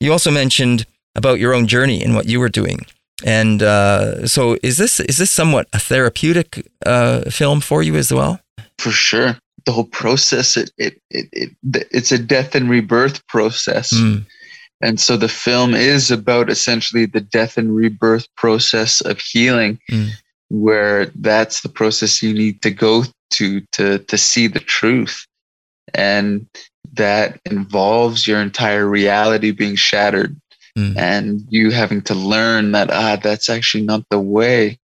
You also mentioned about your own journey and what you were doing. And uh, so, is this is this somewhat a therapeutic uh, film for you as well? For sure, the whole process it it, it, it it's a death and rebirth process. Mm and so the film is about essentially the death and rebirth process of healing, mm. Where that's the process you need to go to to to see the truth. And that involves your entire reality being shattered mm. and you having to learn that ah that's actually not the way.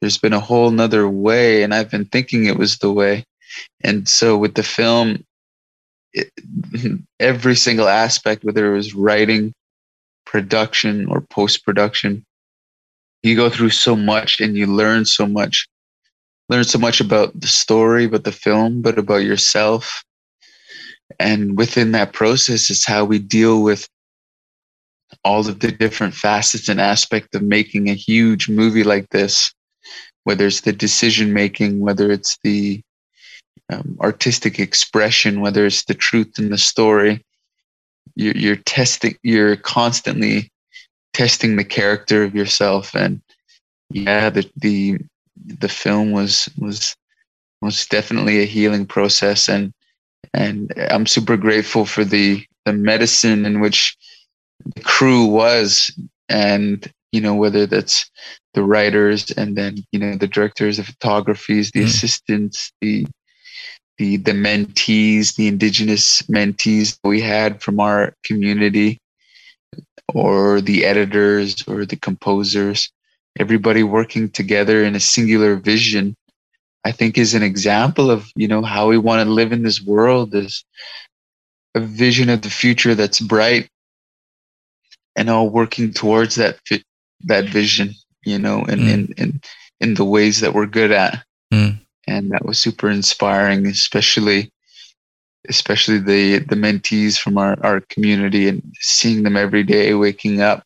There's been a whole nother way, and I've been thinking it was the way. And so with the film, it, every single aspect, whether it was writing, production, or post production. You go through so much and you learn so much. Learn so much about the story, but the film, but about yourself. And within that process is how we deal with all of the different facets and aspects of making a huge movie like this, whether it's the decision making, whether it's the um, artistic expression, whether it's the truth in the story. You're, you're testing, you're constantly testing the character of yourself. And yeah, the, the, the film was, was, was definitely a healing process. And, and I'm super grateful for the, the medicine in which the crew was. And, you know, whether that's the writers and then, you know, the directors the photographies, the mm. assistants, the, the the mentees, the indigenous mentees we had from our community, or the editors or the composers, everybody working together in a singular vision, I think is an example of you know how we want to live in this world. Is a vision of the future that's bright, and all working towards that that vision. You know, and mm. in, in in the ways that we're good at. Mm and that was super inspiring, especially especially the the mentees from our, our community and seeing them every day waking up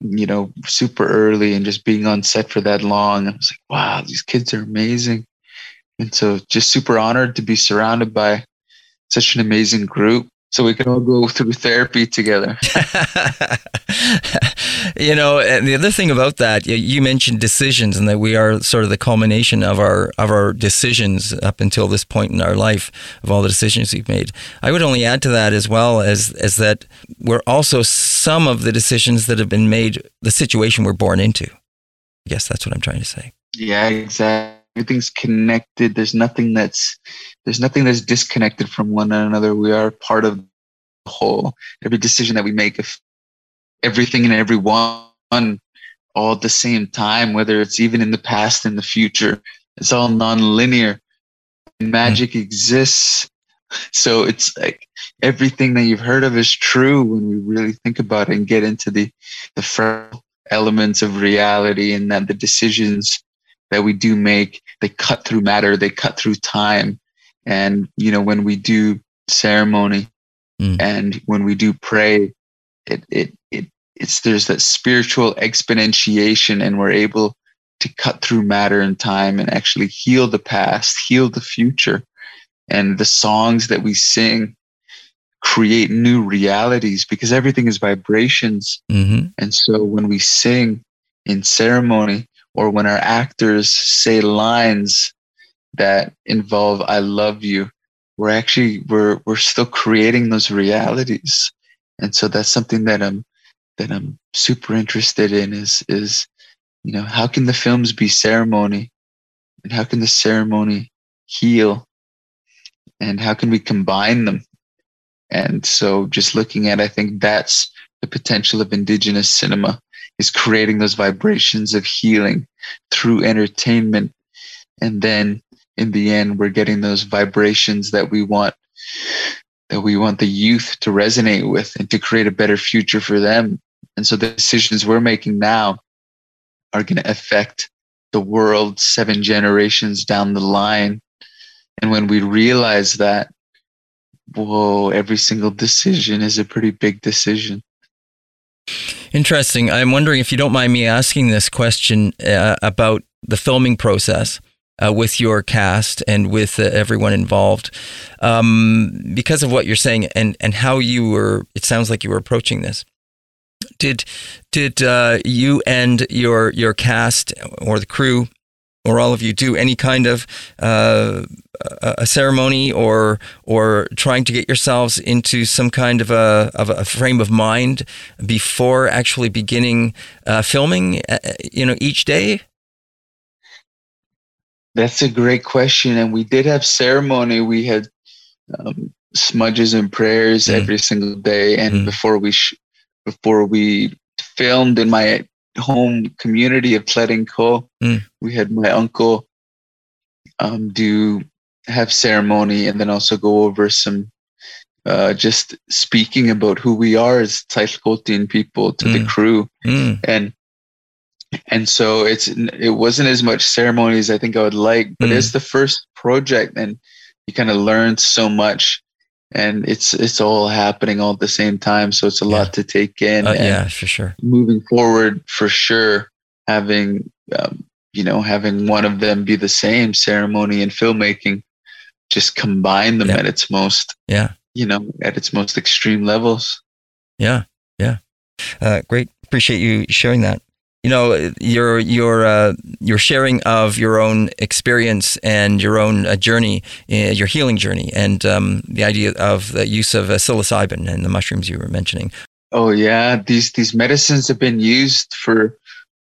you know super early and just being on set for that long. I was like wow these kids are amazing. And so just super honored to be surrounded by such an amazing group so we can all go through therapy together. you know, and the other thing about that, you mentioned decisions, and that we are sort of the culmination of our of our decisions up until this point in our life of all the decisions we've made. I would only add to that as well as as that we're also some of the decisions that have been made, the situation we're born into. I guess that's what I'm trying to say. Yeah, exactly. Everything's connected. There's nothing that's there's nothing that's disconnected from one another. We are part of the whole. Every decision that we make, if everything and everyone all at the same time, whether it's even in the past and the future, it's all non-linear. Magic mm. exists. So it's like everything that you've heard of is true when we really think about it and get into the the elements of reality and that the decisions that we do make. They cut through matter. They cut through time. And you know when we do ceremony mm. and when we do pray it it it it's there's that spiritual exponentiation and we're able to cut through matter and time and actually heal the past heal the future. And the songs that we sing create new realities because everything is vibrations. Mm-hmm. and so when we sing in ceremony or when our actors say lines that involve I love you, we're actually we're we're still creating those realities. And so that's something that I'm that I'm super interested in is is you know how can the films be ceremony? And how can the ceremony heal? And how can we combine them? And so just looking at i think that's the potential of indigenous cinema is creating those vibrations of healing through entertainment. And then in the end, we're getting those vibrations that we want, that we want the youth to resonate with and to create a better future for them. And so the decisions we're making now are going to affect the world seven generations down the line. And when we realize that, whoa, every single decision is a pretty big decision. Interesting. I'm wondering if you don't mind me asking this question uh, about the filming process. Uh, with your cast and with uh, everyone involved, um, because of what you're saying and and how you were, it sounds like you were approaching this. Did did uh, you and your your cast or the crew or all of you do any kind of uh, a ceremony or or trying to get yourselves into some kind of a, of a frame of mind before actually beginning uh, filming uh, you know each day that's a great question and we did have ceremony we had um, smudges and prayers mm. every single day and mm. before we sh- before we filmed in my home community of Tl'etinqox. Mm. We had my uncle um, do have ceremony and then also go over some uh, just speaking about who we are as Tsilhqot'in people to mm. the crew. Mm. And and so it's it wasn't as much ceremony as I think I would like, but it's mm. the first project and you kind of learned so much and it's it's all happening all at the same time. So it's a yeah. lot to take in uh, yeah for sure. moving forward for sure having um, you know having one of them be the same ceremony and filmmaking just combine them yeah. at its most yeah. you know at its most extreme levels. Yeah yeah. Uh, great. Appreciate you sharing that you know your your uh, your sharing of your own experience and your own uh, journey, uh, your healing journey, and um, the idea of the use of uh, psilocybin and the mushrooms you were mentioning. Oh yeah, these these medicines have been used for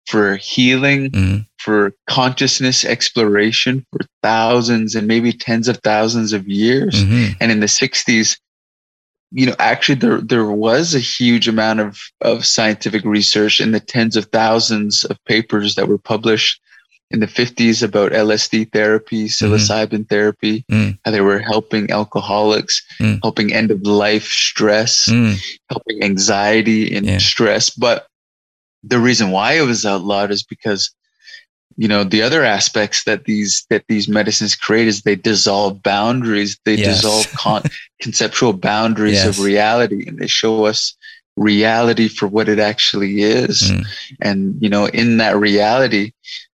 for healing, mm-hmm. for consciousness exploration for thousands and maybe tens of thousands of years. Mm-hmm. And in the 60s, you know, actually there there was a huge amount of of scientific research in the tens of thousands of papers that were published in the 50s about LSD therapy, mm-hmm. psilocybin mm-hmm. therapy, mm. how they were helping alcoholics, mm. helping end of life stress, mm. helping anxiety and yeah. stress. But the reason why it was outlawed is because you know the other aspects that these that these medicines create is they dissolve boundaries they yes. dissolve con- conceptual boundaries yes. of reality and they show us reality for what it actually is mm. and you know in that reality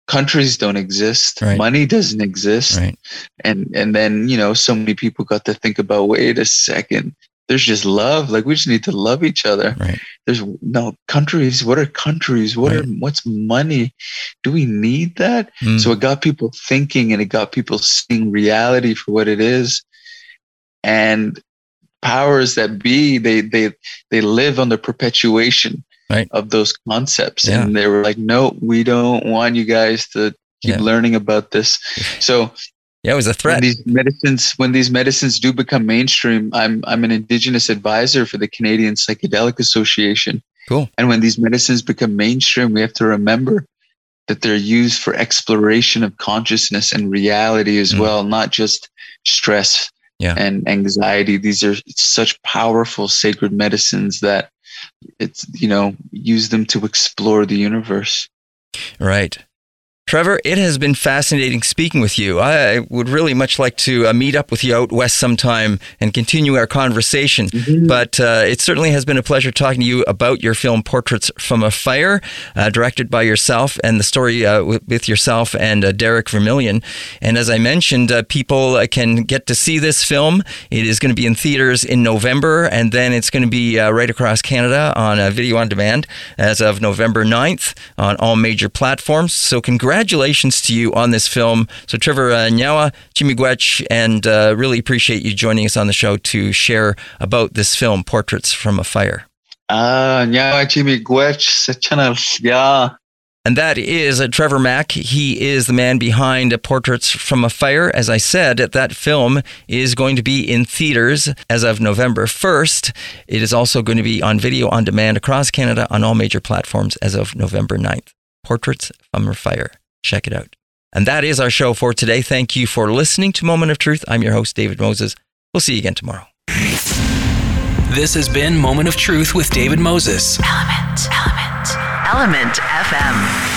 countries don't exist right. money doesn't exist right. and and then you know so many people got to think about wait a second there's just love. Like we just need to love each other. Right. There's no countries. What are countries? What Right. are what's money? Do we need that? Mm. So it got people thinking and it got people seeing reality for what it is. And powers that be, they they they live on the perpetuation Right. of those concepts. Yeah. And they were like, no, we don't want you guys to keep Yeah. learning about this. So Yeah, it was a threat. when these medicines when these medicines do become mainstream i'm i'm an indigenous advisor for the canadian psychedelic association Cool. and when these medicines become mainstream we have to remember that they're used for exploration of consciousness and reality as Mm. well not just stress Yeah. and anxiety these are such powerful sacred medicines that it's you know use them to explore the universe Right. Trevor, it has been fascinating speaking with you. I would really much like to uh, meet up with you out west sometime and continue our conversation. But uh, it certainly has been a pleasure talking to you about your film Portraits from a Fire, uh, directed by yourself, and the story uh, with, yourself and uh, Derek Vermillion. And as I mentioned, uh, people uh, can get to see this film. It is going to be in theaters in November, and then it's going to be uh, right across Canada on uh, video on demand as of November 9th on all major platforms. So, congratulations to you on this film. So, Trevor uh, Nyawa, Chimigwech, and uh, really appreciate you joining us on the show to share about this film, Portraits from a Fire. ah nyawa sa channel yeah And that is uh, Trevor Mack. He is the man behind Portraits from a Fire. As I said, that film is going to be in theaters as of November 1st. It is also going to be on video on demand across Canada on all major platforms as of November 9th. Portraits from a Fire. Check it out. And that is our show for today. Thank you for listening to Moment of Truth. I'm your host, David Moses. We'll see you again tomorrow. This has been Moment of Truth with David Moses. Element. Element. Element FM.